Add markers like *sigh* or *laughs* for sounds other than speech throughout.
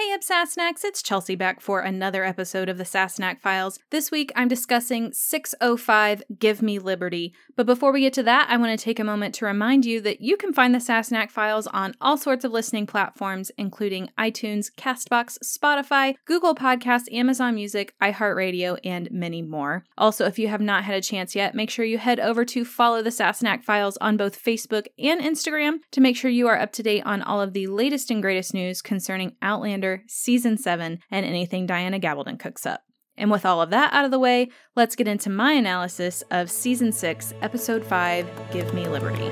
Hey up Sassenachs, it's Chelsea back for another episode of the Sassenach Files. This week I'm discussing 605 Give Me Liberty. But before we get to that, I want to take a moment to remind you that you can find the Sassenach Files on all sorts of listening platforms, including iTunes, Castbox, Spotify, Google Podcasts, Amazon Music, iHeartRadio, and many more. Also, if you have not had a chance yet, make sure you head over to follow the Sassenach Files on both Facebook and Instagram to make sure you are up to date on all of the latest and greatest news concerning Outlander Season 7, and anything Diana Gabaldon cooks up. And with all of that out of the way, let's get into my analysis of Season 6, Episode 5 Give Me Liberty.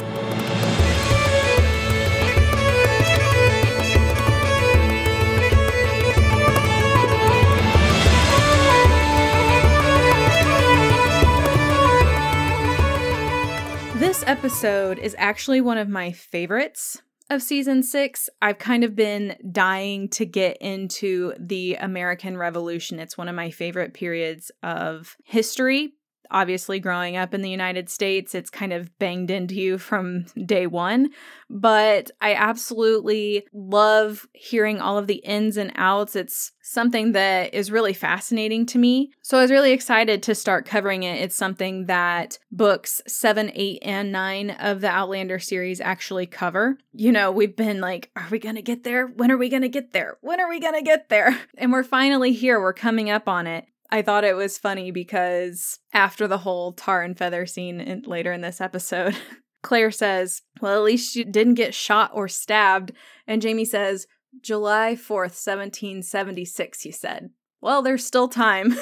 This episode is actually one of my favorites of season six, I've kind of been dying to get into the American Revolution. It's one of my favorite periods of history. Obviously, growing up in the United States, it's kind of banged into you from day one. But I absolutely love hearing all of the ins and outs. It's something that is really fascinating to me. So I was really excited to start covering it. It's something that books seven, eight, and nine of the Outlander series actually cover. You know, we've been like, are we going to get there? When are we going to get there? When are we going to get there? *laughs* And we're finally here. We're coming up on it. I thought it was funny because after the whole tar and feather scene in, later in this episode, *laughs* Claire says, Well, at least you didn't get shot or stabbed. And Jamie says, July 4th, 1776, he said. Well, there's still time. *laughs*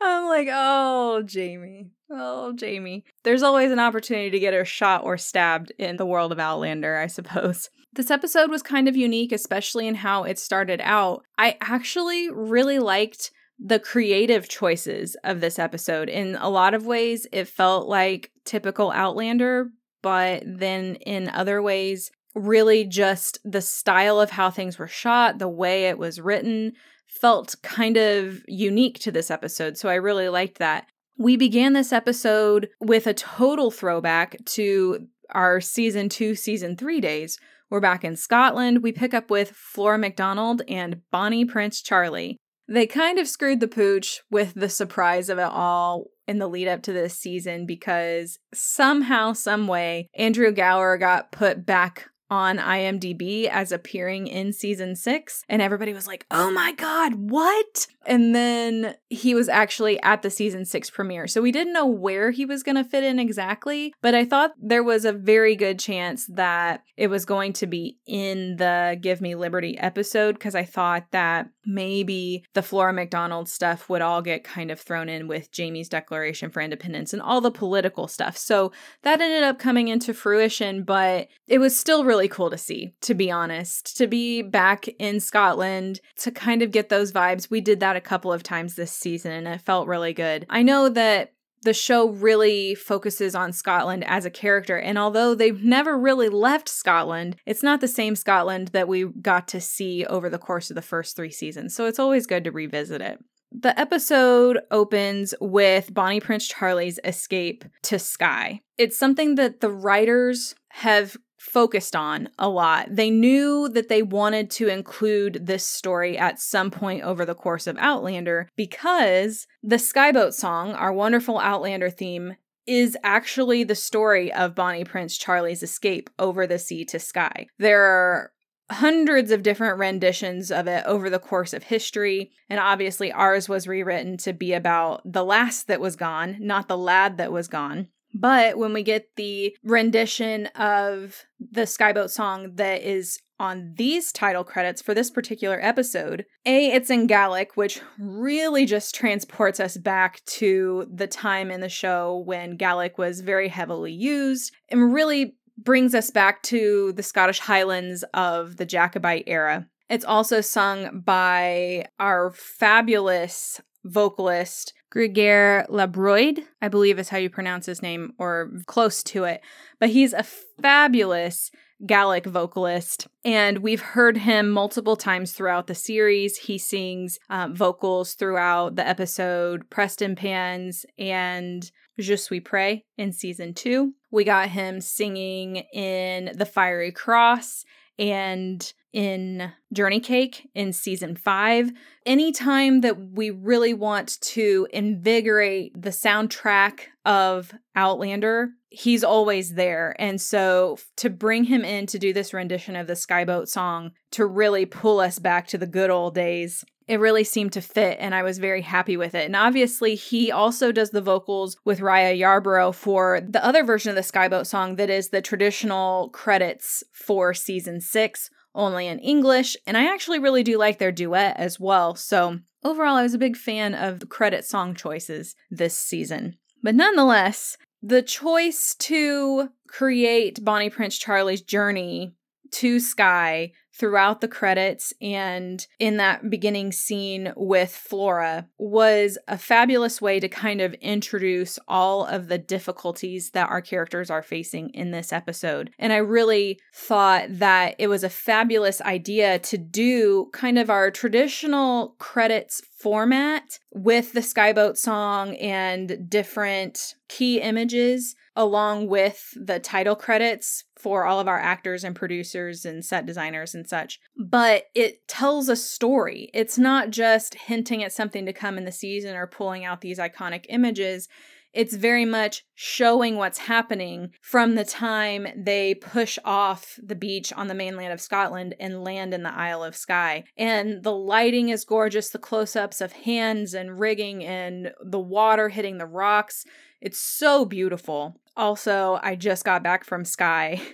I'm like, oh, Jamie. Oh, Jamie. There's always an opportunity to get her shot or stabbed in the world of Outlander, I suppose. *laughs* This episode was kind of unique, especially in how it started out. I actually really liked the creative choices of this episode. In a lot of ways, it felt like typical Outlander, but then in other ways, really just the style of how things were shot, the way it was written, felt kind of unique to this episode. So I really liked that. We began this episode with a total throwback to our season two, season three days. We're back in Scotland. We pick up with Flora MacDonald and Bonnie Prince Charlie. They kind of screwed the pooch with the surprise of it all in the lead up to this season because somehow, some way, Andrew Gower got put back on IMDb as appearing in season six. And everybody was like, oh my God, what? And then he was actually at the season six premiere. So we didn't know where he was going to fit in exactly, but I thought there was a very good chance that it was going to be in the Give Me Liberty episode because I thought that maybe the Flora MacDonald stuff would all get kind of thrown in with Jamie's Declaration for Independence and all the political stuff. So that ended up coming into fruition, but it was still really really cool to see, to be honest, to be back in Scotland, to kind of get those vibes. We did that a couple of times this season and it felt really good. I know that the show really focuses on Scotland as a character. And although they've never really left Scotland, it's not the same Scotland that we got to see over the course of the first three seasons. So it's always good to revisit it. The episode opens with Bonnie Prince Charlie's escape to Skye. It's something that the writers have focused on a lot. They knew that they wanted to include this story at some point over the course of Outlander because the Skye Boat song, our wonderful Outlander theme, is actually the story of Bonnie Prince Charlie's escape over the sea to Skye. There are hundreds of different renditions of it over the course of history, and obviously ours was rewritten to be about the lass that was gone, not the lad that was gone. But when we get the rendition of the Skye Boat song that is on these title credits for this particular episode, A, it's in Gaelic, which really just transports us back to the time in the show when Gaelic was very heavily used and really brings us back to the Scottish Highlands of the Jacobite era. It's also sung by our fabulous vocalist Griogair Labhruidh, I believe is how you pronounce his name, or close to it. But he's a fabulous Gaelic vocalist, and we've heard him multiple times throughout the series. He sings um, vocals throughout the episode Prestonpans and Je suis prêt in season two. We got him singing in The Fiery Cross and in Journey Cake in season five. Anytime that we really want to invigorate the soundtrack of Outlander, he's always there. And so to bring him in to do this rendition of the Skye Boat song to really pull us back to the good old days it really seemed to fit and I was very happy with it. And obviously, he also does the vocals with Raya Yarbrough for the other version of the Skye Boat song that is the traditional credits for season six, only in English. And I actually really do like their duet as well. So overall, I was a big fan of the credit song choices this season. But nonetheless, the choice to create Bonnie Prince Charlie's journey to Skye throughout the credits and in that beginning scene with Flora was a fabulous way to kind of introduce all of the difficulties that our characters are facing in this episode. And I really thought that it was a fabulous idea to do kind of our traditional credits format with the Skye Boat song and different key images along with the title credits for all of our actors and producers and set designers and such. But it tells a story. It's not just hinting at something to come in the season or pulling out these iconic images. It's very much showing what's happening from the time they push off the beach on the mainland of Scotland and land in the Isle of Skye. And the lighting is gorgeous, the close ups of hands and rigging and the water hitting the rocks. It's so beautiful. Also, I just got back from Skye. *laughs*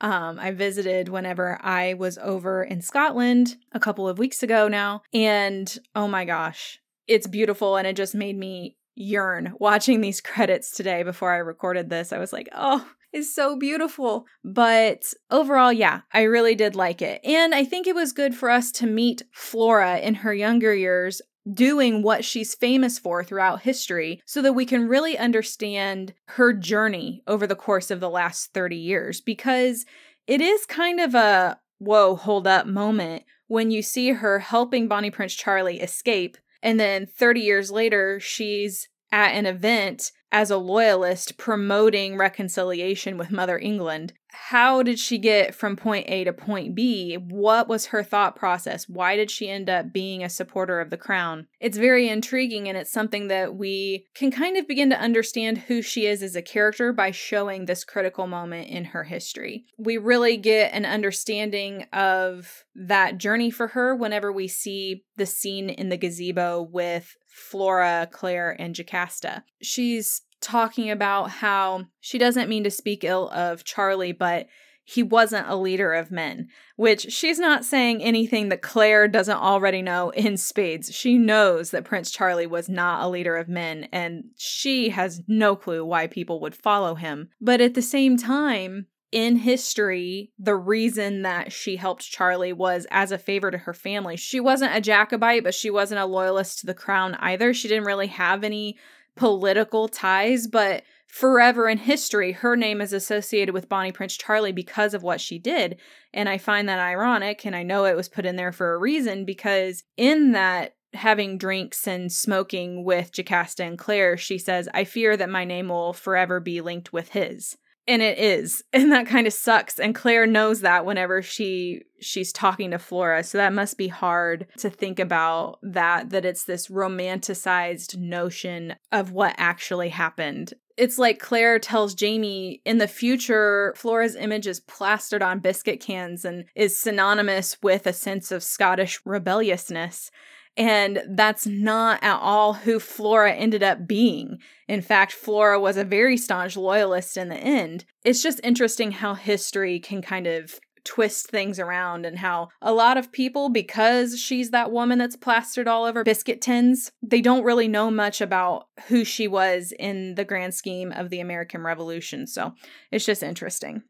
Um, I visited whenever I was over in Scotland a couple of weeks ago now. And oh my gosh, it's beautiful. And it just made me yearn watching these *laughs* credits today before I recorded this. I was like, oh, it's so beautiful. But overall, yeah, I really did like it. And I think it was good for us to meet Flora in her younger years doing what she's famous for throughout history so that we can really understand her journey over the course of the last 30 years because it is kind of a whoa, hold up moment when you see her helping Bonnie Prince Charlie escape. And then 30 years later, she's at an event as a loyalist promoting reconciliation with Mother England. How did she get from point A to point B? What was her thought process? Why did she end up being a supporter of the crown? It's very intriguing, and it's something that we can kind of begin to understand who she is as a character by showing this critical moment in her history. We really get an understanding of that journey for her whenever we see the scene in the gazebo with Flora, Claire, and Jocasta. She's talking about how she doesn't mean to speak ill of Charlie, but he wasn't a leader of men, which she's not saying anything that Claire doesn't already know in spades. She knows that Prince Charlie was not a leader of men, and she has no clue why people would follow him. But at the same time, in history, the reason that she helped Charlie was as a favor to her family. She wasn't a Jacobite, but she wasn't a loyalist to the crown either. She didn't really have any political ties, but forever in history, her name is associated with Bonnie Prince Charlie because of what she did. And I find that ironic, and I know it was put in there for a reason because in that having drinks and smoking with Jocasta and Claire, she says, I fear that my name will forever be linked with his and it is. *laughs* And that kind of sucks. And claire knows that whenever she she's talking to flora. So that must be hard to think about that that it's this romanticized notion of what actually happened. It's like claire tells jamie in the future flora's image is plastered on biscuit cans and is synonymous with a sense of scottish rebelliousness and that's not at all who Flora ended up being. In fact, Flora was a very staunch loyalist in the end. It's just interesting how history can kind of twist things around and how a lot of people because she's that woman that's plastered all over biscuit tins they don't really know much about who she was in the grand scheme of the american revolution so it's just interesting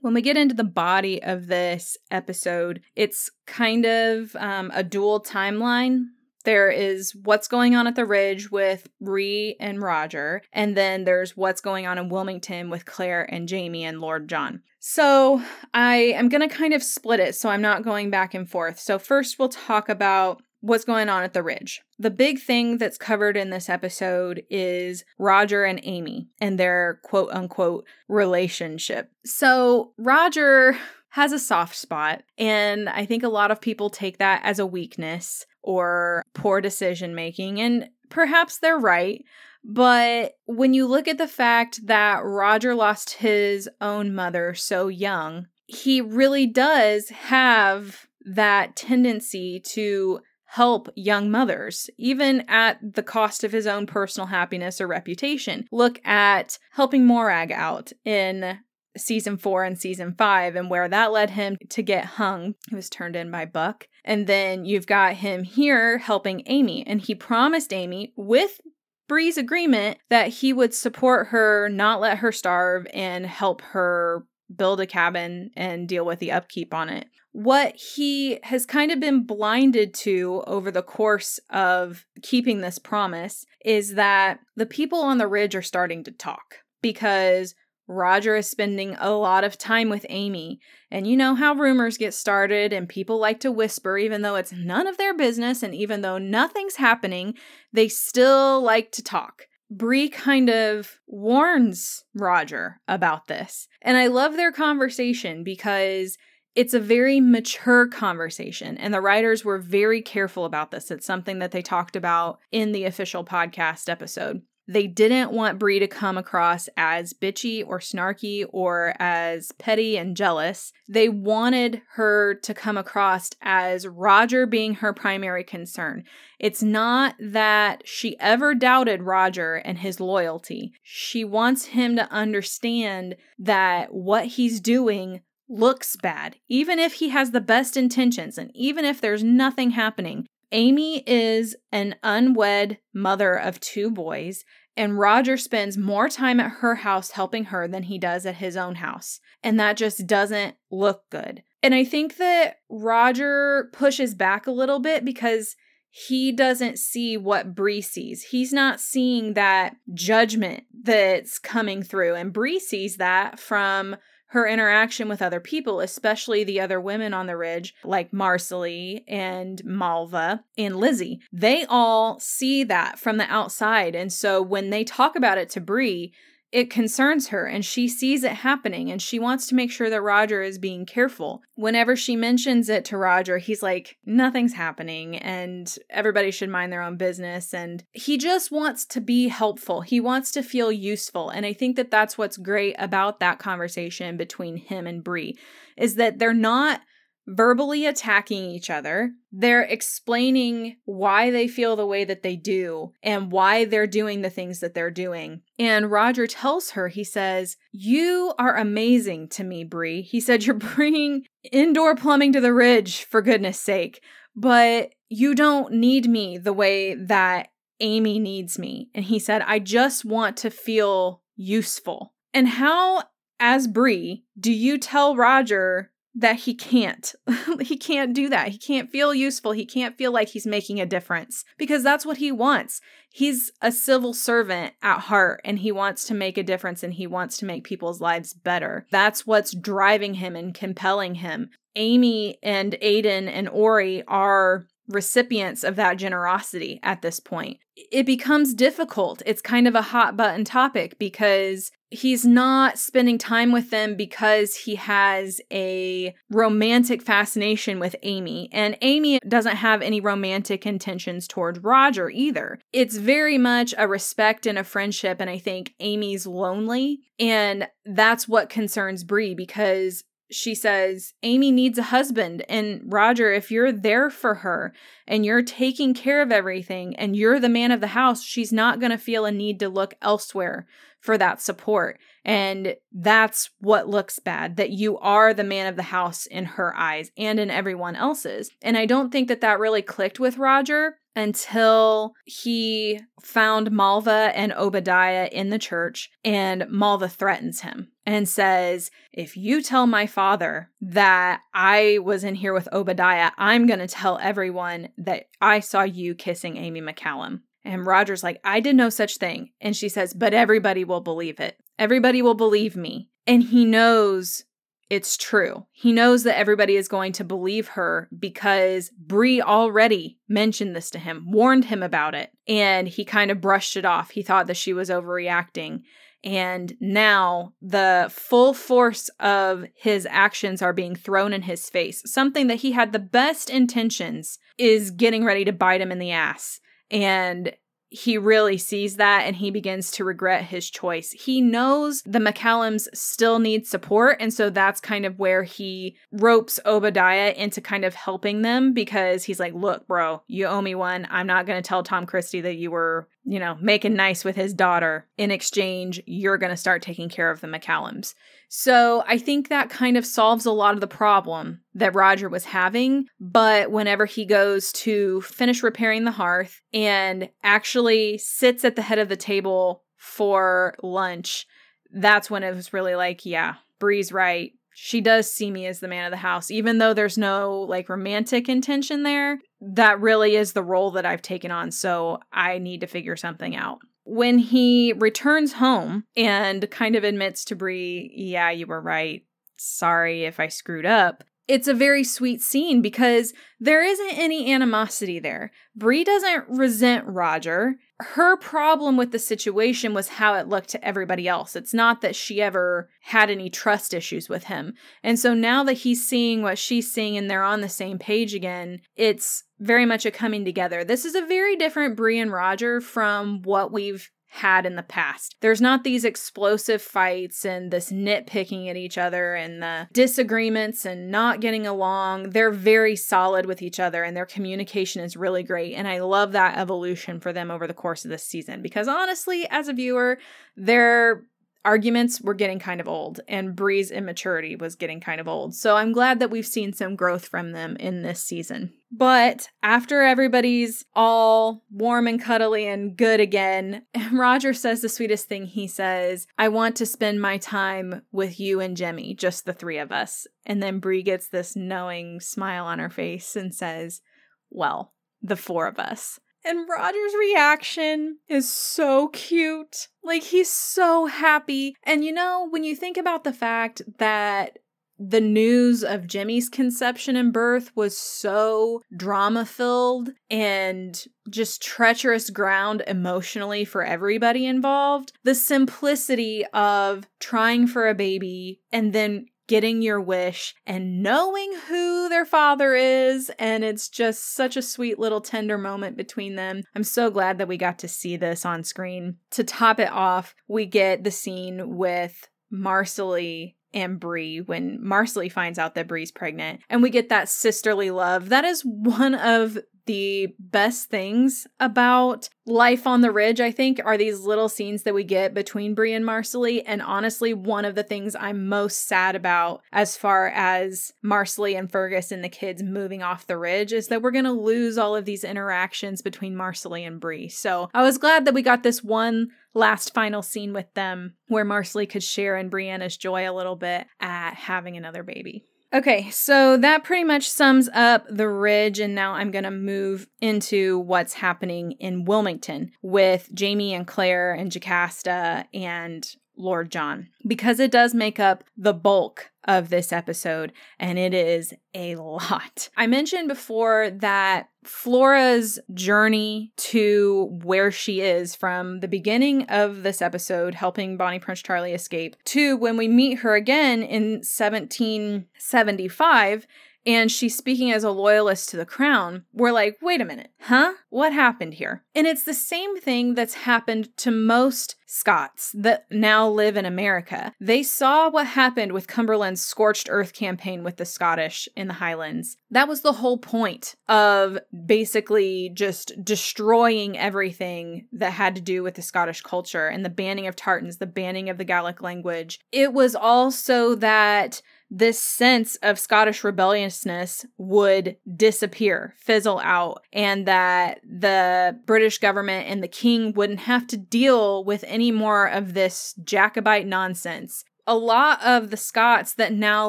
when we get into the body of this episode, it's kind of um, a dual timeline. There is what's going on at the Ridge with Bree and Roger, and then there's what's going on in Wilmington with Claire and Jamie and Lord John. So I am going to kind of split it, so I'm not going back and forth. So, first, we'll talk about what's going on at the Ridge. The big thing that's covered in this episode is Roger and Amy and their quote unquote relationship. So, Roger has a soft spot. And I think a lot of people take that as a weakness or poor decision making. And perhaps they're right. But when you look at the fact that Roger lost his own mother so young, he really does have that tendency to help young mothers, even at the cost of his own personal happiness or reputation. Look at helping Morag out in season four and season five, and where that led him to get hung. He was turned in by Buck. And then you've got him here helping Amy, and he promised Amy, with Bree's agreement, that he would support her, not let her starve, and help her build a cabin and deal with the upkeep on it. What he has kind of been blinded to over the course of keeping this promise is that the people on the ridge are starting to talk because Roger is spending a lot of time with Amy. And you know how rumors get started and people like to whisper, even though it's none of their business and even though nothing's happening, they still like to talk. Bree kind of warns Roger about this. And I love their conversation because it's a very mature conversation, and the writers were very careful about this. It's something that they talked about in the official podcast episode. They didn't want Bree to come across as bitchy or snarky or as petty and jealous. They wanted her to come across as Roger being her primary concern. It's not that she ever doubted Roger and his loyalty. She wants him to understand that what he's doing looks bad, even if he has the best intentions and even if there's nothing happening. Amy is an unwed mother of two boys, and Roger spends more time at her house helping her than he does at his own house. And that just doesn't look good. And I think that Roger pushes back a little bit because he doesn't see what Bree sees. He's not seeing that judgment that's coming through. And Bree sees that from her interaction with other people, especially the other women on the ridge, like Marsali and Malva and Lizzie. They all see that from the outside. And so when they talk about it to Bree, it concerns her and she sees it happening and she wants to make sure that Roger is being careful. Whenever she mentions it to Roger, he's like, nothing's happening and everybody should mind their own business. And he just wants to be helpful. He wants to feel useful. And I think that that's what's great about that conversation between him and Bree is that they're not verbally attacking each other. They're explaining why they feel the way that they do and why they're doing the things that they're doing. And Roger tells her, he says, You are amazing to me, Bree. He said, You're bringing indoor plumbing to the ridge, for goodness sake, but you don't need me the way that Amy needs me. And he said, I just want to feel useful. And how, as Bree, do you tell Roger that he can't. *laughs* he can't do that. He can't feel useful. He can't feel like he's making a difference because that's what he wants. He's a civil servant at heart and he wants to make a difference and he wants to make people's lives better. That's what's driving him and compelling him. Amy and Aidan and Orrie are recipients of that generosity at this point. It becomes difficult. It's kind of a hot button topic because he's not spending time with them because he has a romantic fascination with Amy. And Amy doesn't have any romantic intentions toward Roger either. It's very much a respect and a friendship. And I think Amy's lonely. And that's what concerns Bree because she says, Amy needs a husband. And Roger, if you're there for her and you're taking care of everything and you're the man of the house, she's not going to feel a need to look elsewhere for that support. And that's what looks bad that you are the man of the house in her eyes and in everyone else's. And I don't think that that really clicked with Roger until he found Malva and Obadiah in the church, and Malva threatens him and says, If you tell my father that I was in here with Obadiah, I'm going to tell everyone that I saw you kissing Amy McCallum. And Roger's like, I did no such thing. And she says, But everybody will believe it. Everybody will believe me. And he knows it's true. He knows that everybody is going to believe her because Bree already mentioned this to him, warned him about it, and he kind of brushed it off. He thought that she was overreacting. And now the full force of his actions are being thrown in his face. Something that he had the best intentions is getting ready to bite him in the ass. And he really sees that and he begins to regret his choice. He knows the McCallums still need support. And so that's kind of where he ropes Obadiah into kind of helping them because he's like, look, bro, you owe me one. I'm not going to tell Tom Christie that you were, you know, making nice with his daughter. In exchange, you're going to start taking care of the McCallums. So I think that kind of solves a lot of the problem that Roger was having. But whenever he goes to finish repairing the hearth and actually sits at the head of the table for lunch, that's when it was really like, yeah, Bree's right. She does see me as the man of the house, even though there's no like romantic intention there. That really is the role that I've taken on. So I need to figure something out when he returns home and kind of admits to Bree, yeah, you were right. Sorry if I screwed up. It's a very sweet scene because there isn't any animosity there. Bree doesn't resent Roger. Her problem with the situation was how it looked to everybody else. It's not that she ever had any trust issues with him. And so now that he's seeing what she's seeing and they're on the same page again, it's very much a coming together. This is a very different Bree and Roger from what we've had in the past. There's not these explosive fights and this nitpicking at each other and the disagreements and not getting along. They're very solid with each other and their communication is really great. And I love that evolution for them over the course of this season because honestly, as a viewer, they're arguments were getting kind of old and Bree's immaturity was getting kind of old. So I'm glad that we've seen some growth from them in this season. But after everybody's all warm and cuddly and good again, *laughs* Roger says the sweetest thing. He says, I want to spend my time with you and Jemmy, just the three of us. And then Bree gets this knowing smile on her face and says, Well, the four of us. And Roger's reaction is so cute. Like, he's so happy. And you know, when you think about the fact that the news of Jemmy's conception and birth was so drama filled and just treacherous ground emotionally for everybody involved. The simplicity of trying for a baby and then getting your wish and knowing who their father is. And it's just such a sweet little tender moment between them. I'm so glad that we got to see this on screen. To top it off, we get the scene with Marsali and Bree when Marsali finds out that Bree's pregnant. And we get that sisterly love. That is one of the best things about life on the ridge, I think, are these little scenes that we get between Bree and Marsali. And honestly, one of the things I'm most sad about as far as Marsali and Fergus and the kids moving off the ridge is that we're going to lose all of these interactions between Marsali and Bree. So I was glad that we got this one last final scene with them where Marsali could share in Brianna's joy a little bit at having another baby. Okay, so that pretty much sums up the ridge, and now I'm gonna move into what's happening in Wilmington with Jamie and Claire and Jocasta and Lord John because it does make up the bulk of this episode and it is a lot. I mentioned before that Flora's journey to where she is from the beginning of this episode, helping Bonnie Prince Charlie escape, to when we meet her again in 1775 and she's speaking as a loyalist to the crown, we're like, wait a minute, huh? What happened here? And it's the same thing that's happened to most Scots that now live in America. They saw what happened with Cumberland's scorched earth campaign with the Scottish in the Highlands. That was the whole point of basically just destroying everything that had to do with the Scottish culture and the banning of tartans, the banning of the Gaelic language. It was also that this sense of Scottish rebelliousness would disappear, fizzle out, and that the British government and the king wouldn't have to deal with any more of this Jacobite nonsense. A lot of the Scots that now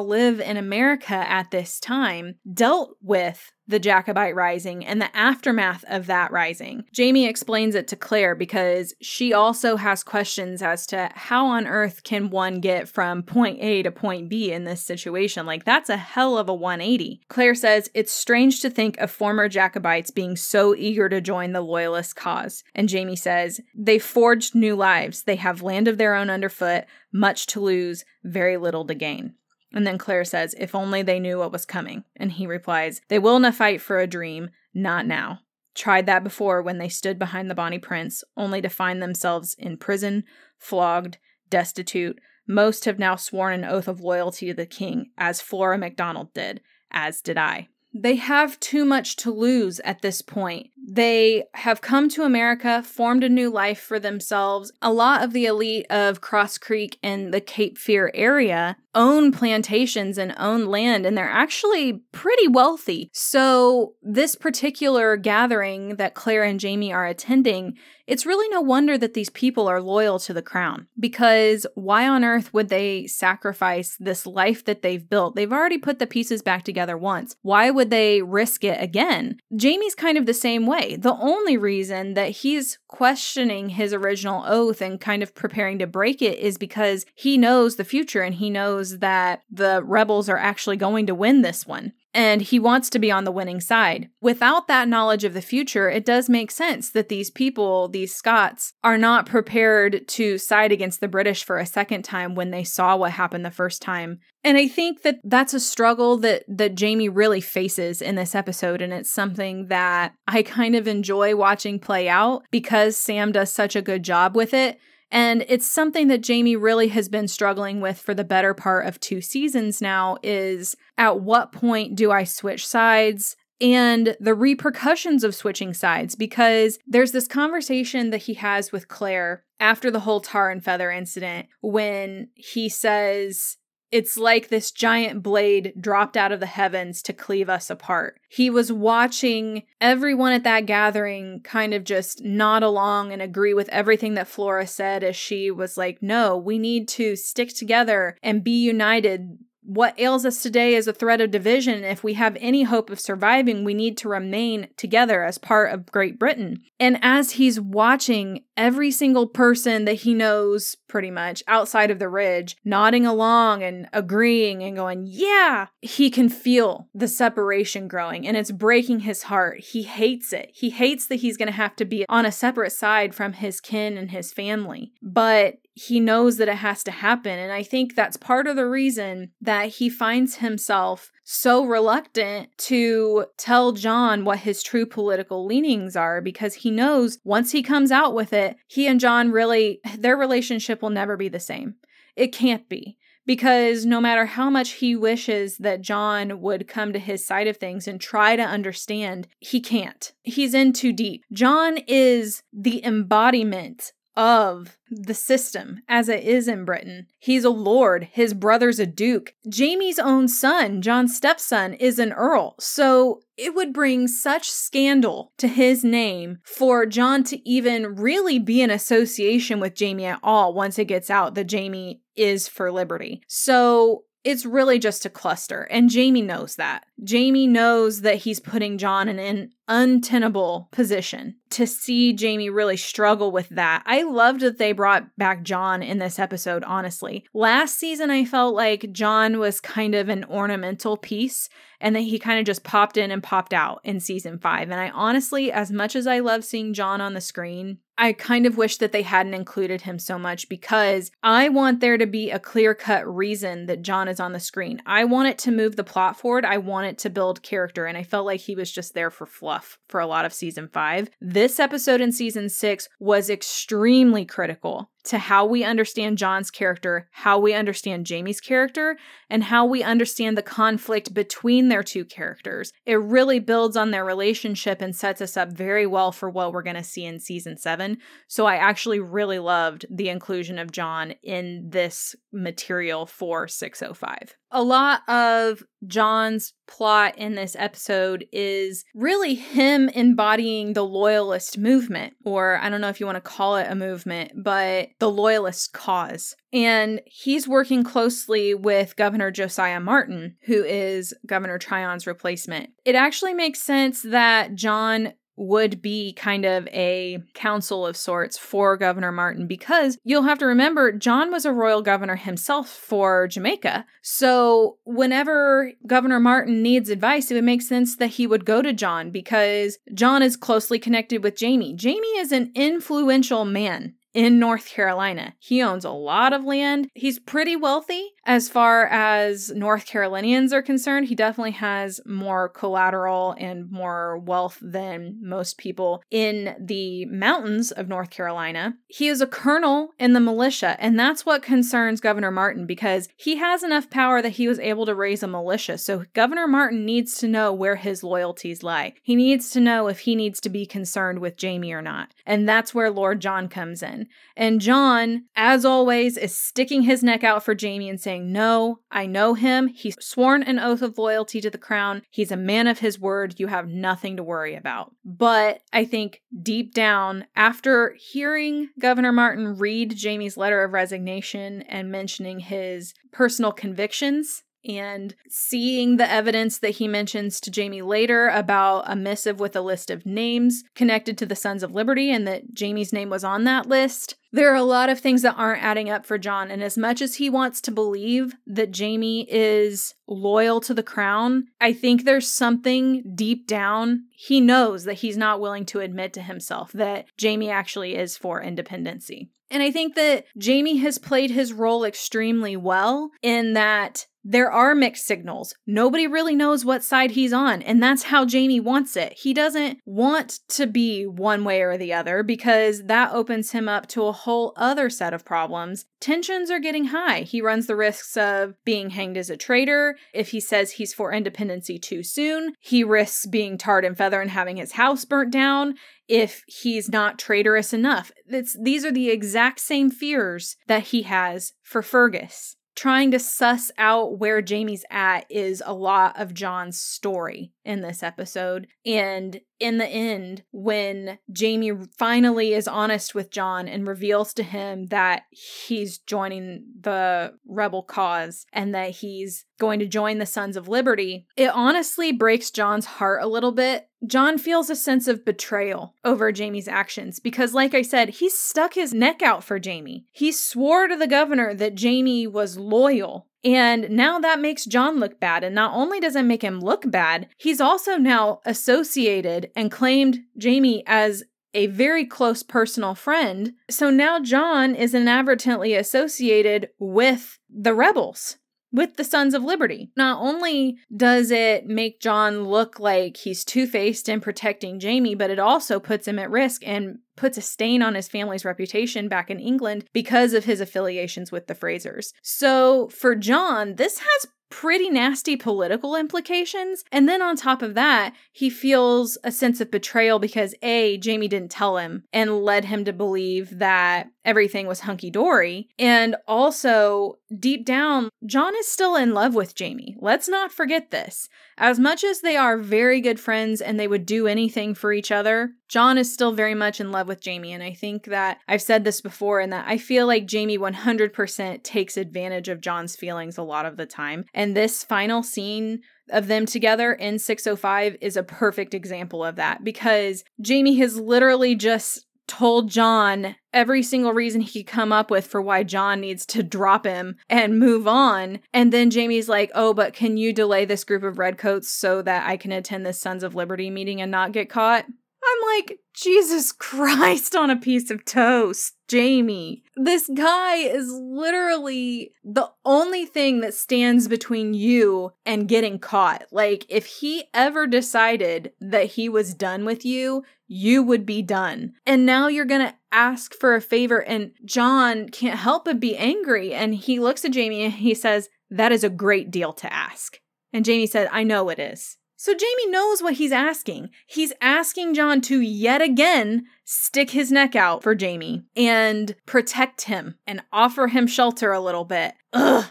live in America at this time dealt with the Jacobite rising and the aftermath of that rising. Jamie explains it to Claire because she also has questions as to how on earth can one get from point A to point B in this situation? Like, that's a hell of a 180. Claire says it's strange to think of former Jacobites being so eager to join the Loyalist cause. And Jamie says, they forged new lives. They have land of their own underfoot, much to lose, very little to gain. And then Claire says, If only they knew what was coming. And he replies, They will not fight for a dream, not now. Tried that before when they stood behind the Bonnie Prince, only to find themselves in prison, flogged, destitute. Most have now sworn an oath of loyalty to the king, as Flora MacDonald did, as did I. They have too much to lose at this point. They have come to America, formed a new life for themselves. A lot of the elite of Cross Creek and the Cape Fear area own plantations and own land, and they're actually pretty wealthy. So, this particular gathering that Claire and Jamie are attending, it's really no wonder that these people are loyal to the crown. Because why on earth would they sacrifice this life that they've built? They've already put the pieces back together once. Why would they risk it again? Jamie's kind of the same way. The only reason that he's questioning his original oath and kind of preparing to break it is because he knows the future and he knows knows that the rebels are actually going to win this one. And he wants to be on the winning side. Without that knowledge of the future, it does make sense that these people, these Scots, are not prepared to side against the British for a second time when they saw what happened the first time. And I think that that's a struggle that that Jamie really faces in this episode and it's something that I kind of enjoy watching play out because Sam does such a good job with it and it's something that Jamie really has been struggling with for the better part of two seasons now is at what point do I switch sides? and the repercussions of switching sides because there's this conversation that he has with Claire after the whole tar and feather incident when he says it's like this giant blade dropped out of the heavens to cleave us apart. He was watching everyone at that gathering kind of just nod along and agree with everything that Flora said as she was like, no, we need to stick together and be united what ails us today is a threat of division. If we have any hope of surviving, we need to remain together as part of Great Britain. And as he's watching every single person that he knows pretty much outside of the ridge nodding along and agreeing and going, Yeah, he can feel the separation growing and it's breaking his heart. He hates it. He hates that he's going to have to be on a separate side from his kin and his family. But he knows that it has to happen. And I think that's part of the reason that he finds himself so reluctant to tell John what his true political leanings are because he knows once he comes out with it, he and John really, their relationship will never be the same. It can't be because no matter how much he wishes that John would come to his side of things and try to understand, he can't. He's in too deep. John is the embodiment of the system as it is in Britain. He's a lord, his brother's a duke. Jamie's own son, John's stepson, is an earl. So it would bring such scandal to his name for John to even really be in association with Jamie at all once it gets out that Jamie is for liberty. So it's really just a cluster. And Jamie knows that. Jamie knows that he's putting John in an untenable position. To see Jamie really struggle with that, I loved that they brought back John in this episode, honestly. Last season, I felt like John was kind of an ornamental piece and that he kind of just popped in and popped out in season five. And I honestly, as much as I love seeing John on the screen, I kind of wish that they hadn't included him so much because I want there to be a clear cut reason that John is on the screen. I want it to move the plot forward. I want it to build character. And I felt like he was just there for fluff for a lot of season five. This episode in season six was extremely critical to how we understand John's character, how we understand Jamie's character, and how we understand the conflict between their two characters. It really builds on their relationship and sets us up very well for what we're going to see in season seven. So I actually really loved the inclusion of John in this material for 605 a lot of John's plot in this episode is really him embodying the loyalist movement, or I don't know if you want to call it a movement, but the Loyalist cause. And he's working closely with Governor Josiah Martin, who is Governor Tryon's replacement. It actually makes sense that John would be kind of a council of sorts for Governor Martin because you'll have to remember John was a royal governor himself for Jamaica. So whenever Governor Martin needs advice, it would make sense that he would go to John because John is closely connected with Jamie. Jamie is an influential man in North Carolina. He owns a lot of land. He's pretty wealthy as far as North Carolinians are concerned. He definitely has more collateral and more wealth than most people in the mountains of North Carolina. He is a colonel in the militia, and that's what concerns Governor Martin because he has enough power that he was able to raise a militia. So Governor Martin needs to know where his loyalties lie. He needs to know if he needs to be concerned with Jamie or not. And that's where Lord John comes in. And John, as always, is sticking his neck out for Jamie and saying, No, I know him. He's sworn an oath of loyalty to the crown. He's a man of his word. You have nothing to worry about. But I think deep down, after hearing Governor Martin read Jamie's letter of resignation and mentioning his personal convictions, and seeing the evidence that he mentions to Jamie later about a missive with a list of names connected to the Sons of Liberty and that Jamie's name was on that list. There are a lot of things that aren't adding up for John, and as much as he wants to believe that Jamie is loyal to the crown, I think there's something deep down he knows that he's not willing to admit to himself that Jamie actually is for independency. And I think that Jamie has played his role extremely well in that there are mixed signals. Nobody really knows what side he's on, and that's how Jamie wants it. He doesn't want to be one way or the other because that opens him up to a whole other set of problems. Tensions are getting high. He runs the risks of being hanged as a traitor. If he says he's for independency too soon, he risks being tarred and feather and having his house burnt down if he's not traitorous enough. It's, these are the exact same fears that he has for Fergus trying to suss out where Jamie's at is a lot of John's story in this episode. And in the end, when Jamie finally is honest with John and reveals to him that he's joining the rebel cause and that he's going to join the Sons of Liberty, it honestly breaks John's heart a little bit. John feels a sense of betrayal over Jamie's actions because, like I said, he stuck his neck out for Jamie. He swore to the governor that Jamie was loyal and now that makes John look bad. And not only does it make him look bad, he's also now associated and claimed Jamie as a very close personal friend. So now John is inadvertently associated with the rebels with the Sons of Liberty. Not only does it make John look like he's two faced in protecting Jamie, but it also puts him at risk and puts a stain on his family's reputation back in England because of his affiliations with the Frasers. So for John, this has pretty nasty political implications. And then on top of that, he feels a sense of betrayal because A, Jamie didn't tell him and led him to believe that everything was hunky dory. And also, deep down, John is still in love with Jamie. Let's not forget this. As much as they are very good friends and they would do anything for each other, John is still very much in love with Jamie. And I think that I've said this before, and that I feel like Jamie 100% takes advantage of John's feelings a lot of the time. And this final scene of them together in 605 is a perfect example of that because Jamie has literally just told John every single reason he could come up with for why John needs to drop him and move on. And then Jamie's like, Oh, but can you delay this group of redcoats so that I can attend this Sons of Liberty meeting and not get caught? I'm like, Jesus *laughs* Christ on a piece of toast, Jamie. This guy is literally the only thing that stands between you and getting caught. Like, if he ever decided that he was done with you, you would be done. And now you're gonna ask for a favor, and John can't help but be angry. And he looks at Jamie and he says, That is a great deal to ask. And Jamie said, I know it is. So Jamie knows what he's asking. He's asking John to yet again stick his neck out for Jamie and protect him and offer him shelter a little bit. Ugh.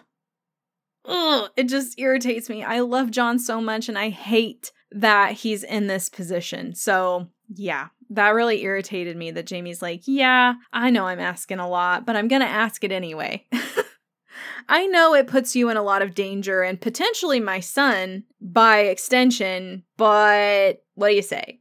Ugh. It just irritates me. I love John so much and I hate that he's in this position. So Yeah, that really irritated me that Jamie's like, Yeah, I know I'm asking a lot, but I'm going to ask it anyway. *laughs* I know it puts you in a lot of danger and potentially my son by extension, but what do you say?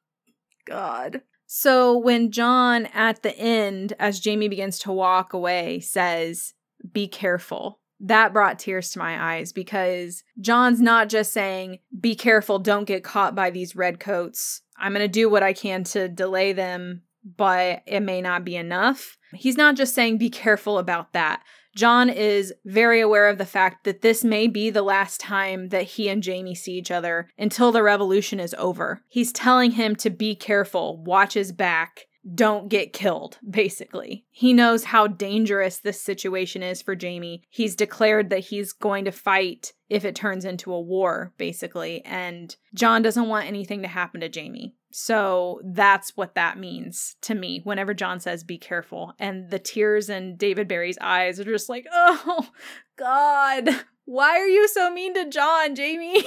*laughs* God. So when John at the end, as Jamie begins to walk away, says, Be careful, that brought tears to my eyes because John's not just saying, Be careful, don't get caught by these redcoats. I'm going to do what I can to delay them, but it may not be enough. He's not just saying, Be careful about that. John is very aware of the fact that this may be the last time that he and Jamie see each other until the revolution is over. He's telling him to be careful, watch his back, don't get killed, basically. He knows how dangerous this situation is for Jamie. He's declared that he's going to fight if it turns into a war, basically. And John doesn't want anything to happen to Jamie. So that's what that means to me whenever John says, be careful. And the tears in David Berry's eyes are just like, *laughs* oh, God, why are you so mean to John, Jamie?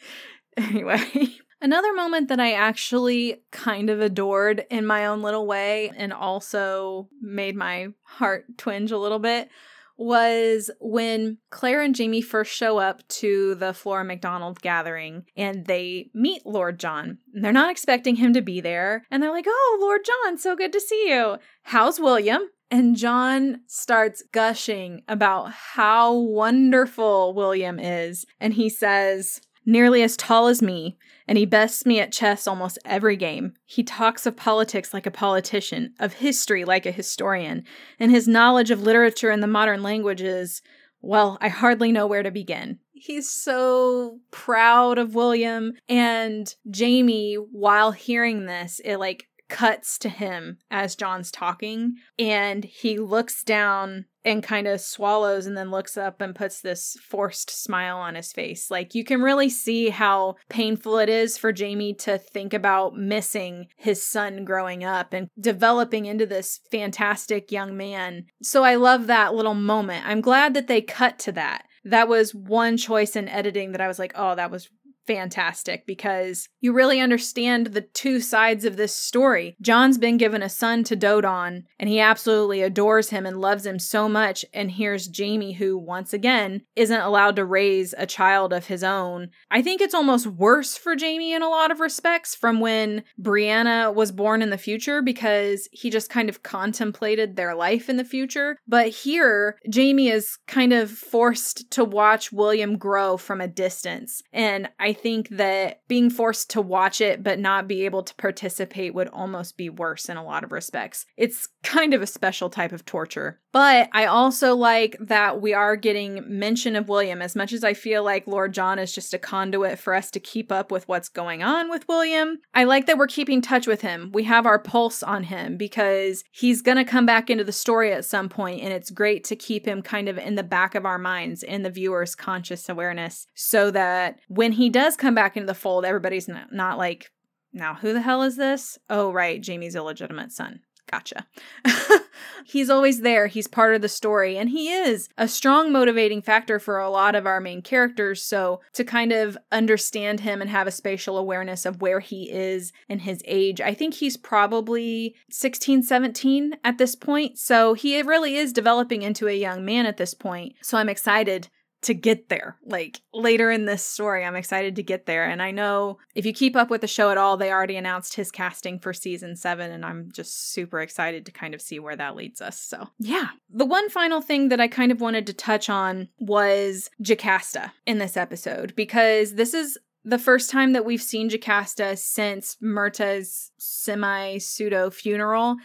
*laughs* anyway. *laughs* Another moment that I actually kind of adored in my own little way and also made my heart twinge a little bit was when Claire and Jamie first show up to the Flora MacDonald gathering and they meet Lord John. They're not expecting him to be there. And they're like, Oh, Lord John, so good to see you. How's William? And John starts gushing about how wonderful William is. And he says, Nearly as tall as me, and he bests me at chess almost every game. He talks of politics like a politician, of history like a historian, and his knowledge of literature and the modern languages, well, I hardly know where to begin. He's so proud of William, and Jamie, while hearing this, it like cuts to him as John's talking, and he looks down and kind of swallows and then looks up and puts this forced smile on his face. Like you can really see how painful it is for Jamie to think about missing his son growing up and developing into this fantastic young man. So I love that little moment. I'm glad that they cut to that that was one choice in editing that I was like, oh, that was fantastic because you really understand the two sides of this story. John's been given a son to dote on, and he absolutely adores him and loves him so much. And here's Jamie, who, once again, isn't allowed to raise a child of his own. I think it's almost worse for Jamie in a lot of respects from when Brianna was born in the future because he just kind of contemplated their life in the future. But here, Jamie is kind of forced to watch William grow from a distance. And I think that being forced to watch it but not be able to participate would almost be worse in a lot of respects. It's kind of a special type of torture. But I also like that we are getting mention of William as much as I feel like Lord John is just a conduit for us to keep up with what's going on with William. I like that we're keeping touch with him. We have our pulse on him because he's going to come back into the story at some point and it's great to keep him kind of in the back of our minds in the viewer's conscious awareness so that when he does does come back into the fold, everybody's not, not like, now who the hell is this? Oh, right, Jamie's illegitimate son. Gotcha. *laughs* he's always there. He's part of the story, and he is a strong motivating factor for a lot of our main characters. So, to kind of understand him and have a spatial awareness of where he is and his age, I think he's probably 16, 17 at this point. So, he really is developing into a young man at this point. So, I'm excited to get there. Like later in this story, I'm excited to get there. And I know if you keep up with the show at all, they already announced his casting for season seven, and I'm just super excited to kind of see where that leads us. So, yeah. The one final thing that I kind of wanted to touch on was Jocasta in this episode, because this is the first time that we've seen Jocasta since Murtagh's semi pseudo funeral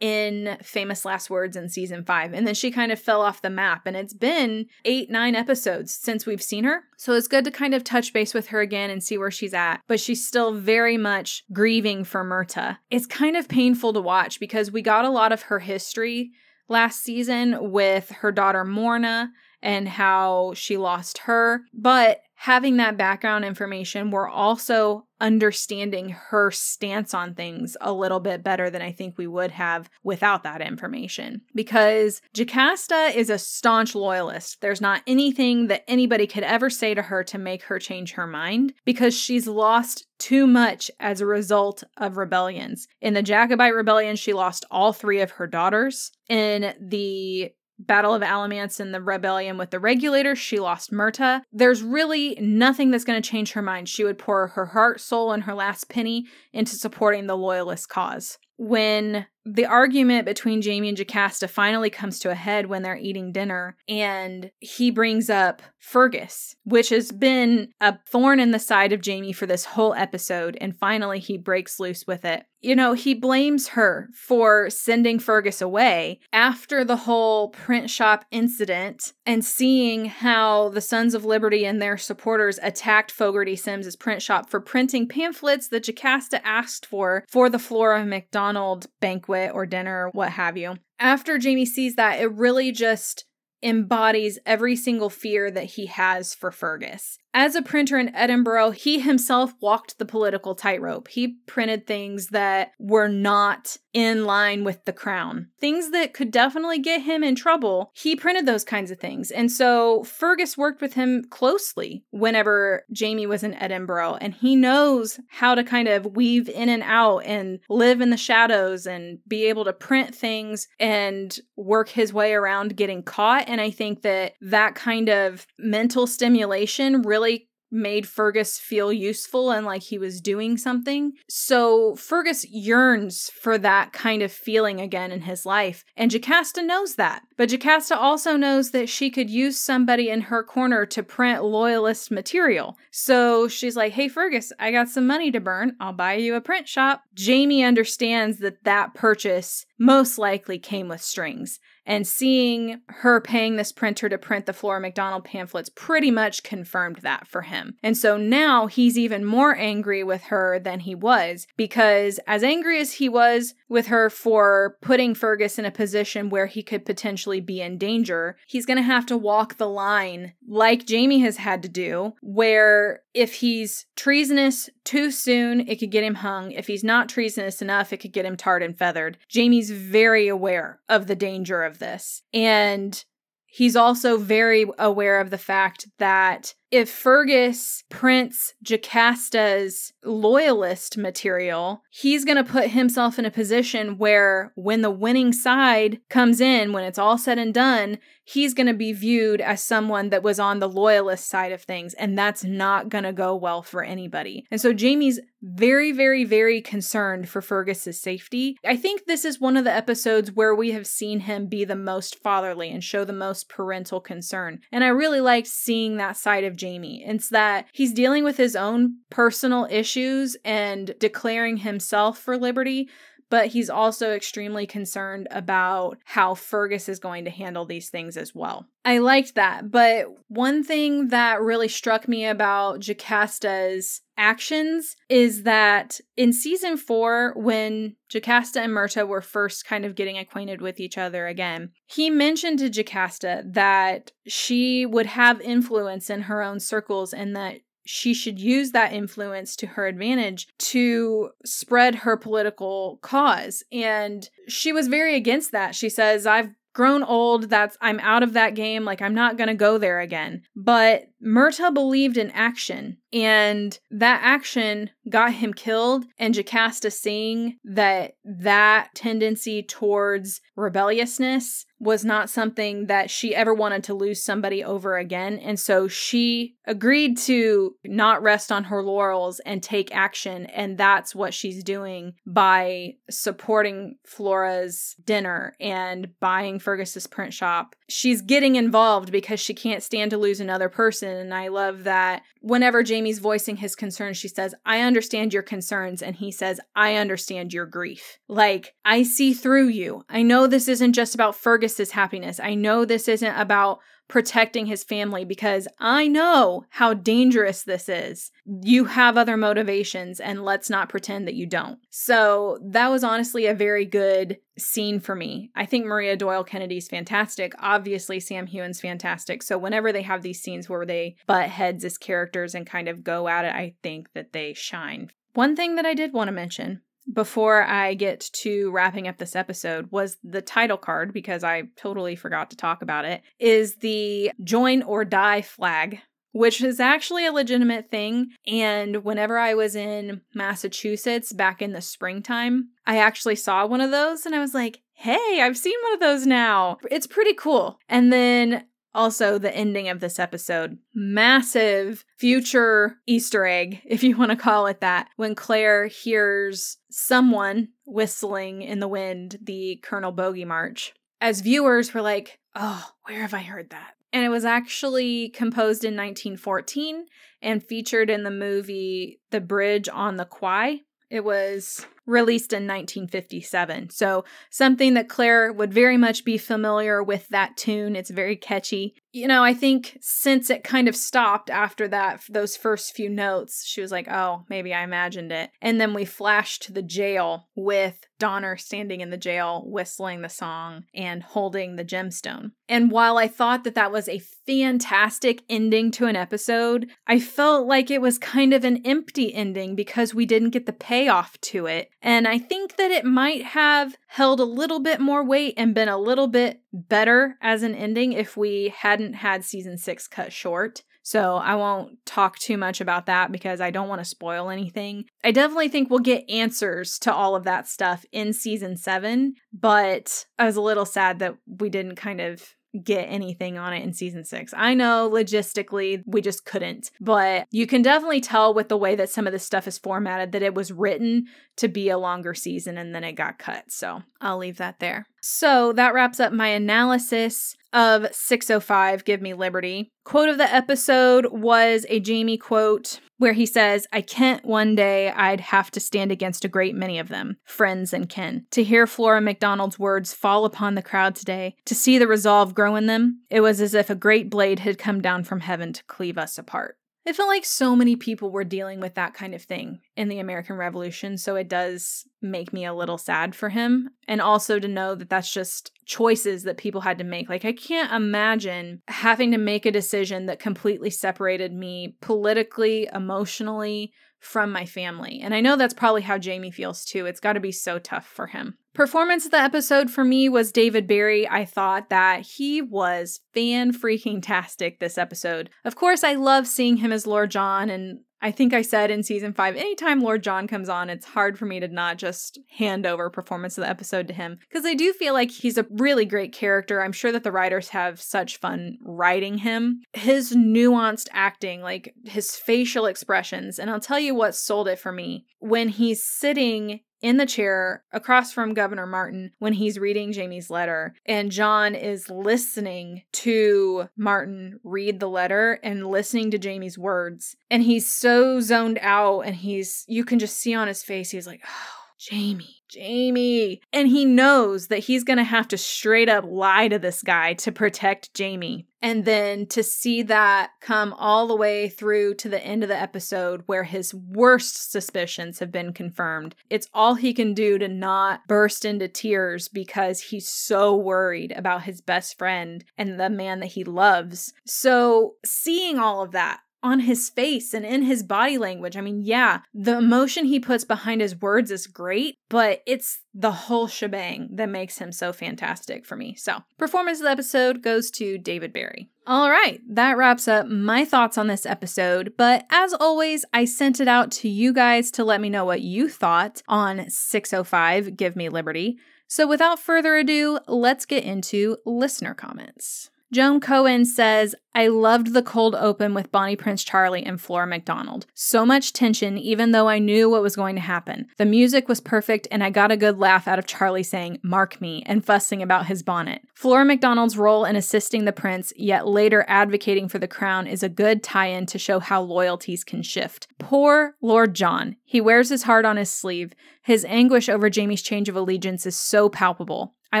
in Famous Last Words in season five. And then she kind of fell off the map. And it's been eight, nine episodes since we've seen her. So it's good to kind of touch base with her again and see where she's at. But she's still very much grieving for Murtagh. It's kind of painful to watch because we got a lot of her history last season with her daughter Morna and how she lost her. But having that background information, we're also understanding her stance on things a little bit better than I think we would have without that information. Because Jocasta is a staunch loyalist. There's not anything that anybody could ever say to her to make her change her mind because she's lost too much as a result of rebellions. In the Jacobite rebellion, she lost all three of her daughters. In the Battle of Alamance and the rebellion with the regulators, she lost Murtagh. There's really nothing that's going to change her mind. She would pour her heart, soul, and her last penny into supporting the loyalist cause. When the argument between Jamie and Jocasta finally comes to a head when they're eating dinner, and he brings up Fergus, which has been a thorn in the side of Jamie for this whole episode, and finally he breaks loose with it. You know, he blames her for sending Fergus away after the whole print shop incident and seeing how the Sons of Liberty and their supporters attacked Fogarty Simms' print shop for printing pamphlets that Jocasta asked for for the Flora MacDonald banquet banquet or dinner or what have you. After Jamie sees that, it really just embodies every single fear that he has for Fergus. As a printer in Edinburgh, he himself walked the political tightrope. He printed things that were not in line with the crown, things that could definitely get him in trouble. He printed those kinds of things. And so Fergus worked with him closely whenever Jamie was in Edinburgh, and he knows how to kind of weave in and out and live in the shadows and be able to print things and work his way around getting caught. And I think that that kind of mental stimulation really really made Fergus feel useful and like he was doing something. So Fergus yearns for that kind of feeling again in his life. And Jocasta knows that. But Jocasta also knows that she could use somebody in her corner to print loyalist material. So she's like, hey, Fergus, I got some money to burn. I'll buy you a print shop. Jamie understands that that purchase most likely came with strings. And seeing her paying this printer to print the Flora MacDonald pamphlets pretty much confirmed that for him. And so now he's even more angry with her than he was because, as angry as he was with her for putting Fergus in a position where he could potentially be in danger, he's going to have to walk the line like Jamie has had to do, where if he's treasonous too soon, it could get him hung. If he's not treasonous enough, it could get him tarred and feathered. Jamie's very aware of the danger of this. And he's also very aware of the fact that if Fergus prints Jocasta's loyalist material, he's going to put himself in a position where when the winning side comes in, when it's all said and done, he's going to be viewed as someone that was on the loyalist side of things. And that's not going to go well for anybody. And so Jamie's very, very, very concerned for Fergus's safety. I think this is one of the episodes where we have seen him be the most fatherly and show the most parental concern. And I really liked seeing that side of Jamie. It's that he's dealing with his own personal issues and declaring himself for liberty, but he's also extremely concerned about how Fergus is going to handle these things as well. I liked that, but one thing that really struck me about Jocasta's actions is that in season four, when Jocasta and Murtagh were first kind of getting acquainted with each other again, he mentioned to Jocasta that she would have influence in her own circles and that she should use that influence to her advantage to spread her political cause. And she was very against that. She says, I've grown old. That's, I'm out of that game. Like, I'm not going to go there again. But Murtagh believed in action, and that action got him killed. And Jocasta seeing that that tendency towards rebelliousness was not something that she ever wanted to lose somebody over again. And so she agreed to not rest on her laurels and take action. And that's what she's doing by supporting Flora's dinner and buying Fergus's print shop. She's getting involved because she can't stand to lose another person. And I love that whenever Jamie's voicing his concerns, she says, I understand your concerns. And he says, I understand your grief. Like, I see through you. I know this isn't just about Fergus's happiness. I know this isn't about protecting his family because I know how dangerous this is. You have other motivations, and let's not pretend that you don't. So that was honestly a very good scene for me. I think Maria Doyle Kennedy's fantastic. Obviously, Sam Heughan's fantastic. So whenever they have these scenes where they butt heads as characters and kind of go at it, I think that they shine. One thing that I did want to mention before I get to wrapping up this episode was the title card because I totally forgot to talk about it is the join or die flag which is actually a legitimate thing. And whenever I was in Massachusetts back in the springtime, I actually saw one of those and I was like, hey, I've seen one of those now. It's pretty cool. And then also the ending of this episode. Massive future Easter egg, *laughs* if you want to call it that, when Claire hears someone whistling in the wind the Colonel Bogey March. As viewers, we're like, oh, where have I heard that? And it was actually composed in 1914 and featured in the movie The Bridge on the Kwai. It was released in 1957. So, something that Claire would very much be familiar with that tune. It's very catchy. You know, I think since it kind of stopped after that, those first few notes, she was like, oh, maybe I imagined it. And then we flashed to the jail with Donner standing in the jail, whistling the song and holding the gemstone. And while I thought that that was a fantastic ending to an episode, I felt like it was kind of an empty ending because we didn't get the payoff to it. And I think that it might have held a little bit more weight and been a little bit better as an ending if we hadn't had season six cut short. So I won't talk too much about that because I don't want to spoil anything. I definitely think we'll get answers to all of that stuff in season seven, but I was a little sad that we didn't kind of get anything on it in season six. I know logistically we just couldn't, but you can definitely tell with the way that some of this stuff is formatted that it was written to be a longer season and then it got cut. So I'll leave that there. So that wraps up my analysis of 605 Give Me Liberty. Quote of the episode was a Jamie quote where he says, I can't one day I'd have to stand against a great many of them, friends and kin. To hear Flora MacDonald's words fall upon the crowd today, to see the resolve grow in them, it was as if a great blade had come down from heaven to cleave us apart. I felt like so many people were dealing with that kind of thing in the American Revolution, so it does make me a little sad for him. And also to know that that's just choices that people had to make. Like, I can't imagine having to make a decision that completely separated me politically, emotionally, from my family. And I know that's probably how Jamie feels too. It's got to be so tough for him. Performance of the episode for me was David Berry. I thought that he was fan freaking tastic this episode. Of course, I love seeing him as Lord John, and I think I said in season five, anytime Lord John comes on, it's hard for me to not just hand over performance of the episode to him because I do feel like he's a really great character. I'm sure that the writers have such fun writing him. His nuanced acting, like his facial expressions, and I'll tell you what sold it for me when he's sitting in the chair across from Governor Martin when he's reading Jamie's letter. And John is listening to Martin read the letter and listening to Jamie's words. And he's so zoned out, and he's, you can just see on his face, he's like, oh, Jamie. Jamie. And he knows that he's going to have to straight up lie to this guy to protect Jamie. And then to see that come all the way through to the end of the episode where his worst suspicions have been confirmed, it's all he can do to not burst into tears because he's so worried about his best friend and the man that he loves. So, seeing all of that, on his face and in his body language. I mean, yeah, the emotion he puts behind his words is great, but it's the whole shebang that makes him so fantastic for me. So, performance of the episode goes to David Berry. All right, that wraps up my thoughts on this episode. But as always, I sent it out to you guys to let me know what you thought on 605 Give Me Liberty. So, without further ado, let's get into listener comments. Joan Cohen says, I loved the cold open with Bonnie Prince Charlie and Flora MacDonald. So much tension, even though I knew what was going to happen. The music was perfect, and I got a good laugh out of Charlie saying, Mark me, and fussing about his bonnet. Flora MacDonald's role in assisting the prince, yet later advocating for the crown, is a good tie in to show how loyalties can shift. Poor Lord John. He wears his heart on his sleeve. His anguish over Jamie's change of allegiance is so palpable. I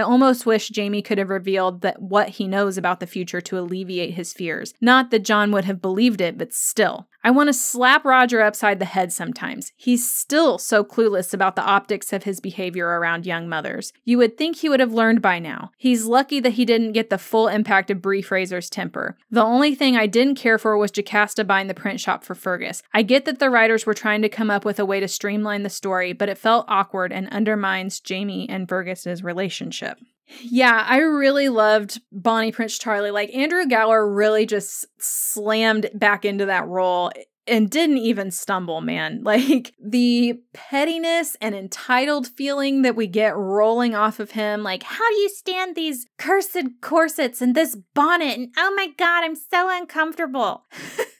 almost wish Jamie could have revealed that what he knows about the future to alleviate his fears. Not that John would have believed it, but still. I want to slap Roger upside the head sometimes. He's still so clueless about the optics of his behavior around young mothers. You would think he would have learned by now. He's lucky that he didn't get the full impact of Bree Fraser's temper. The only thing I didn't care for was Jocasta buying the print shop for Fergus. I get that the writers were trying to come up with a way to streamline the story, but it felt awkward and undermines Jamie and Fergus's relationship. Yeah, I really loved Bonnie Prince Charlie. Like Andrew Gower really just slammed back into that role and didn't even stumble, man. *laughs* Like the pettiness and entitled feeling that we get rolling off of him. Like, how do you stand these cursed corsets and this bonnet? And oh my God, I'm so uncomfortable. *laughs*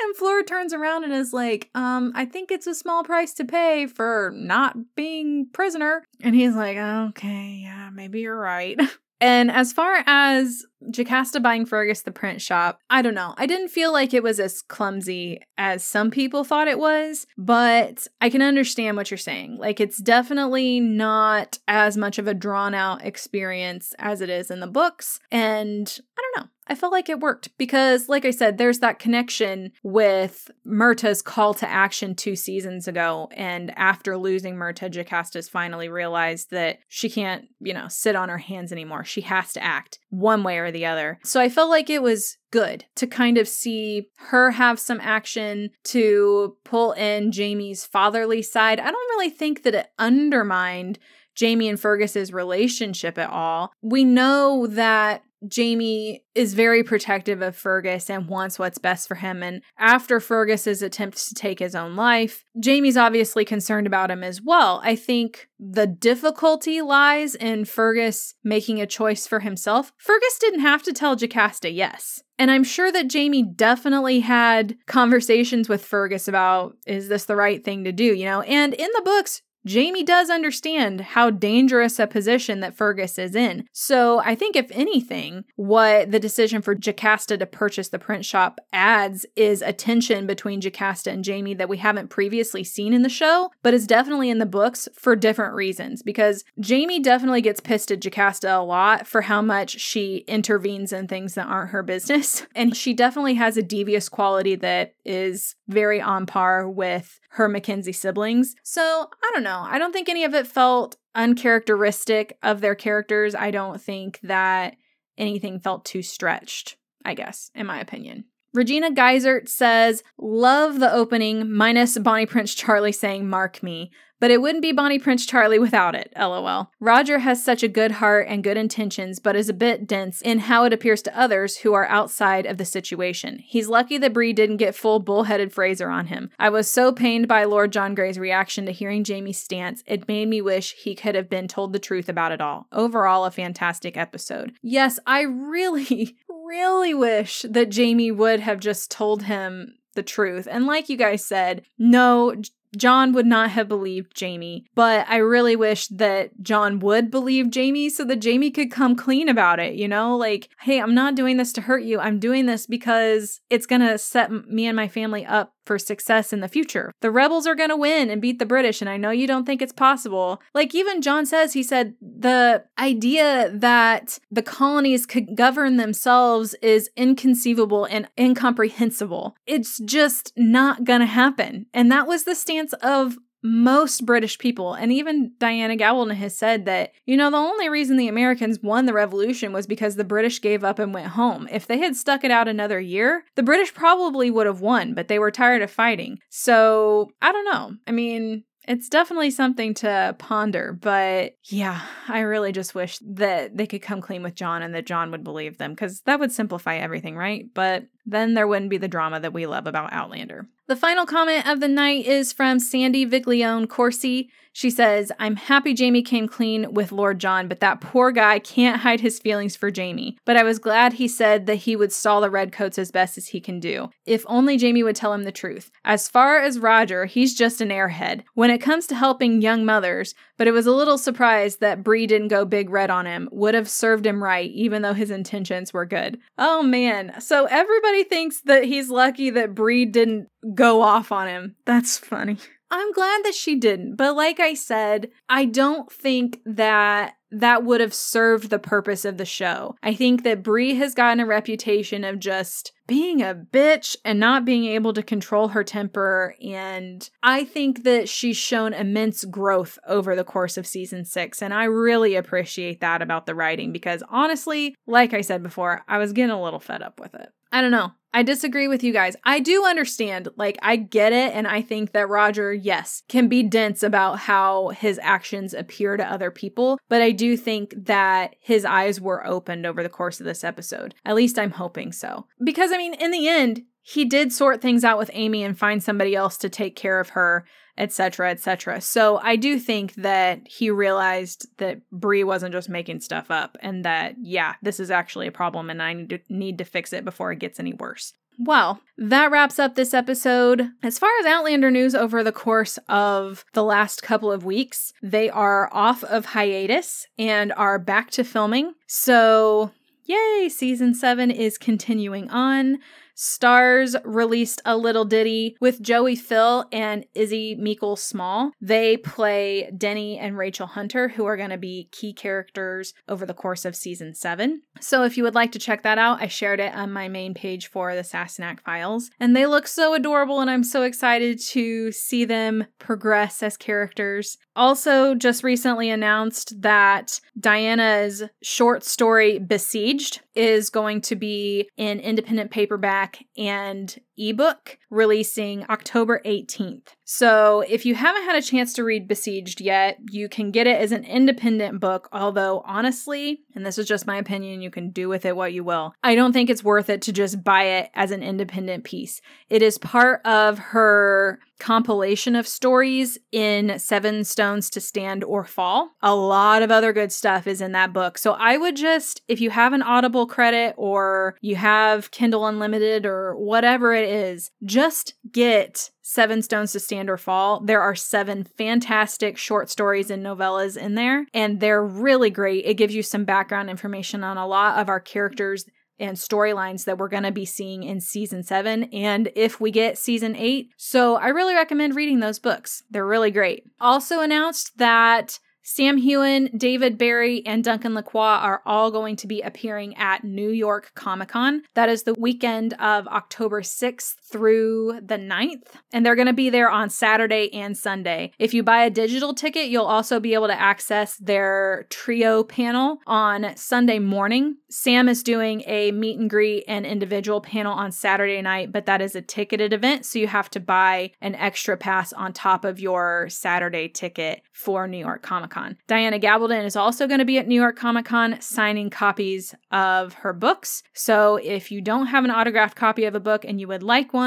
and Fleur turns around and is like, um, I think it's a small price to pay for not being prisoner. And he's like, okay, yeah, maybe you're right. *laughs* And as far as Jocasta buying Fergus the print shop, I don't know. I didn't feel like it was as clumsy as some people thought it was, but I can understand what you're saying. Like, it's definitely not as much of a drawn out experience as it is in the books. And I don't know. I felt like it worked because, like I said, there's that connection with Murtagh's call to action two seasons ago. And after losing Murtagh, Jocasta's finally realized that she can't, you know, sit on her hands anymore. She has to act one way or the other. So I felt like it was good to kind of see her have some action to pull in Jamie's fatherly side. I don't really think that it undermined Jamie and Fergus's relationship at all. We know that Jamie is very protective of Fergus and wants what's best for him. And after Fergus's attempt to take his own life, Jamie's obviously concerned about him as well. I think the difficulty lies in Fergus making a choice for himself. Fergus didn't have to tell Jocasta yes. And I'm sure that Jamie definitely had conversations with Fergus about, is this the right thing to do? You know, and in the books, Jamie does understand how dangerous a position that Fergus is in. So I think, if anything, what the decision for Jocasta to purchase the print shop adds is a tension between Jocasta and Jamie that we haven't previously seen in the show, but is definitely in the books for different reasons. Because Jamie definitely gets pissed at Jocasta a lot for how much she intervenes in things that aren't her business. *laughs* And she definitely has a devious quality that is very on par with her Mackenzie siblings. So I don't know. I don't think any of it felt uncharacteristic of their characters. I don't think that anything felt too stretched, I guess, in my opinion. Regina Geisert says, Love the opening, minus Bonnie Prince Charlie saying, Mark me. But it wouldn't be Bonnie Prince Charlie without it, lol. Roger has such a good heart and good intentions, but is a bit dense in how it appears to others who are outside of the situation. He's lucky that Bree didn't get full bullheaded Fraser on him. I was so pained by Lord John Grey's reaction to hearing Jamie's stance, it made me wish he could have been told the truth about it all. Overall, a fantastic episode. Yes, I really, *laughs* really wish that Jamie would have just told him the truth. And like you guys said, no, John would not have believed Jamie, but I really wish that John would believe Jamie so that Jamie could come clean about it, you know? Like, hey, I'm not doing this to hurt you. I'm doing this because it's gonna set me and my family up for success in the future. The rebels are going to win and beat the British, and I know you don't think it's possible. Like, even John says, he said the idea that the colonies could govern themselves is inconceivable and incomprehensible. It's just not going to happen. And that was the stance of most British people, and even Diana Gabaldon has said that, you know, the only reason the Americans won the revolution was because the British gave up and went home. If they had stuck it out another year, the British probably would have won, but they were tired of fighting. So, I don't know. I mean, it's definitely something to ponder, but yeah, I really just wish that they could come clean with John and that John would believe them because that would simplify everything, right? But then there wouldn't be the drama that we love about Outlander. The final comment of the night is from Sandy Viglione Corsi. She says, I'm happy Jamie came clean with Lord John, but that poor guy can't hide his feelings for Jamie. But I was glad he said that he would stall the Redcoats as best as he can do. If only Jamie would tell him the truth. As far as Roger, he's just an airhead when it comes to helping young mothers, but it was a little surprised that Bree didn't go big red on him. Would have served him right, even though his intentions were good. Oh man. So everybody thinks that he's lucky that Bree didn't go off on him. That's funny. I'm glad that she didn't, but like I said, I don't think that that would have served the purpose of the show. I think that Bree has gotten a reputation of just being a bitch and not being able to control her temper. And I think that she's shown immense growth over the course of season six. And I really appreciate that about the writing because honestly, like I said before, I was getting a little fed up with it. I don't know. I disagree with you guys. I do understand, like, I get it. And I think that Roger, yes, can be dense about how his actions appear to other people. But I do think that his eyes were opened over the course of this episode. At least I'm hoping so. Because, I mean, in the end, he did sort things out with Amy and find somebody else to take care of her etc etc so i do think that he realized that Bree wasn't just making stuff up and that yeah this is actually a problem and i need to, need to fix it before it gets any worse well, that wraps up this episode. As far as Outlander news over the course of the last couple of weeks, they are off of hiatus and are back to filming. So, yay, season 7 is continuing on. Starz released a little ditty with Joey Phil and Izzy Meikle Small. They play Denny and Rachel Hunter, who are going to be key characters over the course of season seven. So if you would like to check that out, I shared it on my main page for the Sassenach Files. And they look so adorable, and I'm so excited to see them progress as characters. Also, just recently announced that Diana's short story Besieged is going to be in independent paperback and ebook releasing October 18th. So, if you haven't had a chance to read Besieged yet, you can get it as an independent book. Although, honestly, and this is just my opinion, you can do with it what you will. I don't think it's worth it to just buy it as an independent piece. It is part of her compilation of stories in Seven Stones to Stand or Fall. A lot of other good stuff is in that book. So I would just, if you have an Audible credit or you have Kindle Unlimited or whatever it is, just get Seven Stones to Stand or Fall. There are seven fantastic short stories and novellas in there, and they're really great. It gives you some background information on a lot of our characters and storylines that we're going to be seeing in season seven and if we get season eight. So I really recommend reading those books. They're really great. Also announced that Sam Heughan, David Berry, and Duncan Lacroix are all going to be appearing at New York Comic Con. That is the weekend of October 6th through the 9th, and they're going to be there on Saturday and Sunday. If you buy a digital ticket, you'll also be able to access their trio panel on Sunday morning. Sam is doing a meet and greet and individual panel on Saturday night, but that is a ticketed event, so you have to buy an extra pass on top of your Saturday ticket for New York Comic Con. Diana Gabaldon is also going to be at New York Comic Con signing copies of her books. So if you don't have an autographed copy of a book and you would like one,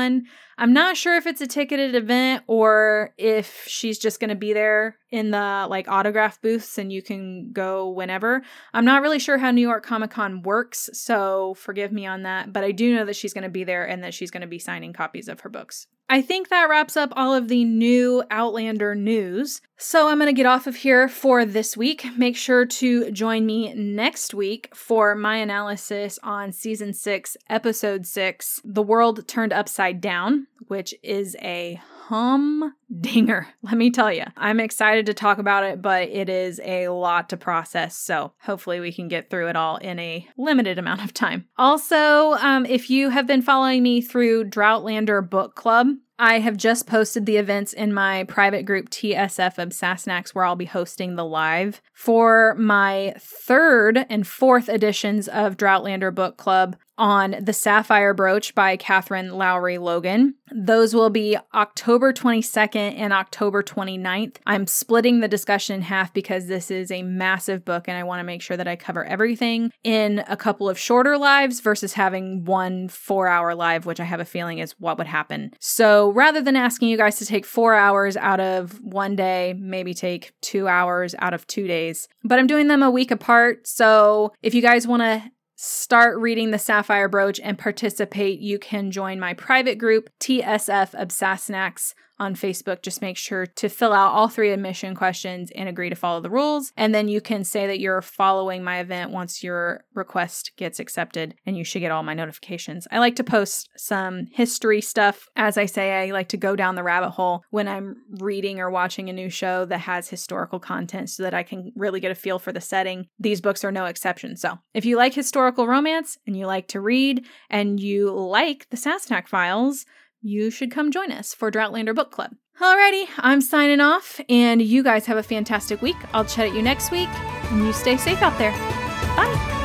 I'm not sure if it's a ticketed event or if she's just going to be there in the like autograph booths and you can go whenever. I'm not really sure how New York Comic Con works, so forgive me on that, but I do know that she's going to be there and that she's going to be signing copies of her books. I think that wraps up all of the new Outlander news. So I'm going to get off of here for this week. Make sure to join me next week for my analysis on season 6, episode 6, The World Turned Upside Down, which is a humdinger. *laughs* Let me tell you, I'm excited to talk about it, but it is a lot to process. So hopefully we can get through it all in a limited amount of time. Also, um, if you have been following me through Droughtlander Book Club, I have just posted the events in my private group TSF of Sassenachs where I'll be hosting the live. For my third and fourth editions of Droughtlander Book Club, on The Sapphire Brooch by Katherine Lowry Logan. Those will be October 22nd and October 29th. I'm splitting the discussion in half because this is a massive book and I want to make sure that I cover everything in a couple of shorter lives versus having one four hour live, which I have a feeling is what would happen. So rather than asking you guys to take four hours out of one day, maybe take two hours out of two days, but I'm doing them a week apart. So if you guys want to start reading the Sapphire Brooch and participate, you can join my private group, TSF of Sassenachs, on Facebook. Just make sure to fill out all three admission questions and agree to follow the rules. And then you can say that you're following my event once your request gets accepted, and you should get all my notifications. I like to post some history stuff. As I say, I like to go down the rabbit hole when I'm reading or watching a new show that has historical content so that I can really get a feel for the setting. These books are no exception. So if you like historical romance and you like to read and you like the Sassenach Files, you should come join us for Droughtlander Book Club. Alrighty, I'm signing off, and you guys have a fantastic week. I'll chat at you next week, and you stay safe out there. Bye.